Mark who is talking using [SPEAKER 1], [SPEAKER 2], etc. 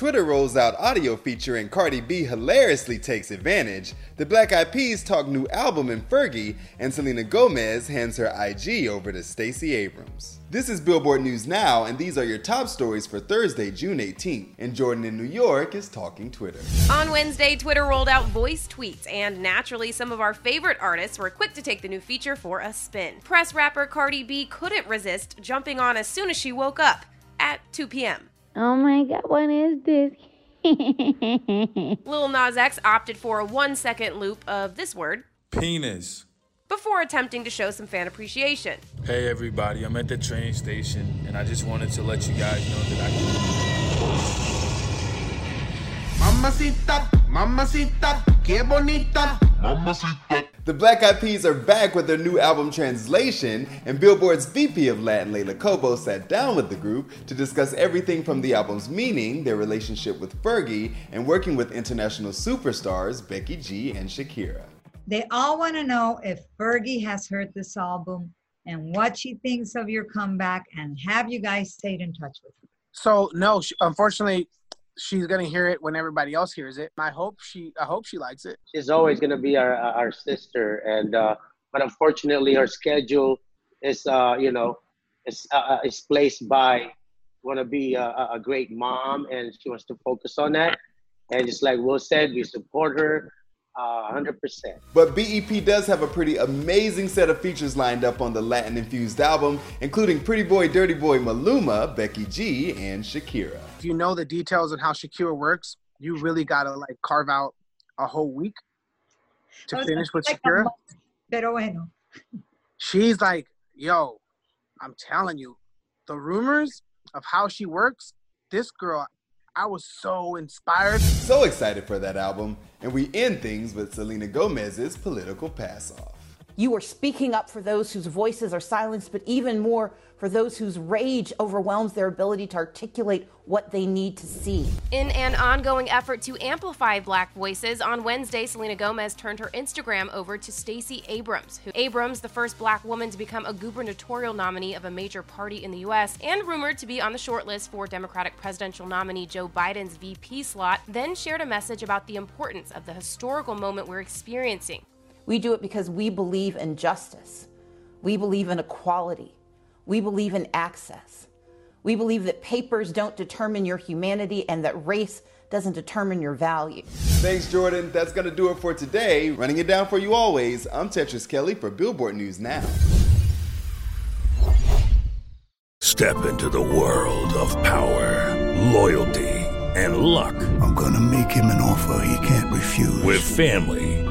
[SPEAKER 1] Twitter rolls out audio feature and Cardi B hilariously takes advantage. The Black Eyed Peas talk new album in Fergie, and Selena Gomez hands her IG over to Stacey Abrams. This is Billboard News Now, and these are your top stories for Thursday, June 18th. And Jordan in New York is talking Twitter.
[SPEAKER 2] On Wednesday, Twitter rolled out voice tweets, and naturally, some of our favorite artists were quick to take the new feature for a spin. Press rapper Cardi B couldn't resist jumping on as soon as she woke up at 2 p.m.
[SPEAKER 3] Oh my god, what is this?
[SPEAKER 2] Lil Nas X opted for a one second loop of this word
[SPEAKER 4] Penis.
[SPEAKER 2] before attempting to show some fan appreciation.
[SPEAKER 4] Hey everybody, I'm at the train station and I just wanted to let you guys know that I
[SPEAKER 5] Mamacita, mamacita, que bonita.
[SPEAKER 1] The Black Eyed Peas are back with their new album Translation, and Billboard's VP of Latin, Leila Cobo, sat down with the group to discuss everything from the album's meaning, their relationship with Fergie, and working with international superstars Becky G and Shakira.
[SPEAKER 6] They all want to know if Fergie has heard this album and what she thinks of your comeback, and have you guys stayed in touch with her?
[SPEAKER 7] So no, sh- unfortunately, she's gonna hear it when everybody else hears it. I hope she, I hope she likes it.
[SPEAKER 8] She's always gonna be our our sister, and uh, but unfortunately, her schedule is uh, you know is uh, is placed by want to be a, a great mom, and she wants to focus on that. And just like Will said, we support her uh, 100%.
[SPEAKER 1] But BEP does have a pretty amazing set of features lined up on the Latin infused album, including Pretty Boy Dirty Boy Maluma, Becky G, and Shakira.
[SPEAKER 7] If you know the details of how Shakira works, you really gotta like carve out a whole week to finish with
[SPEAKER 6] like
[SPEAKER 7] Shakira.
[SPEAKER 6] month, Pero bueno.
[SPEAKER 7] She's like, yo, I'm telling you, the rumors of how she works, this girl, I was so inspired.
[SPEAKER 1] So excited for that album, and we end things with Selena Gomez's political pass off.
[SPEAKER 9] You are speaking up for those whose voices are silenced, but even more for those whose rage overwhelms their ability to articulate what they need to see.
[SPEAKER 2] In an ongoing effort to amplify black voices, on Wednesday, Selena Gomez turned her Instagram over to Stacey Abrams, who Abrams, the first black woman to become a gubernatorial nominee of a major party in the US and rumored to be on the shortlist for Democratic presidential nominee Joe Biden's VP slot, then shared a message about the importance of the historical moment we're experiencing.
[SPEAKER 9] We do it because we believe in justice. We believe in equality. We believe in access. We believe that papers don't determine your humanity and that race doesn't determine your value.
[SPEAKER 1] Thanks, Jordan. That's going to do it for today. Running it down for you always, I'm Tetris Kelly for Billboard News Now.
[SPEAKER 10] Step into the world of power, loyalty, and luck.
[SPEAKER 11] I'm going to make him an offer he can't refuse.
[SPEAKER 10] With family,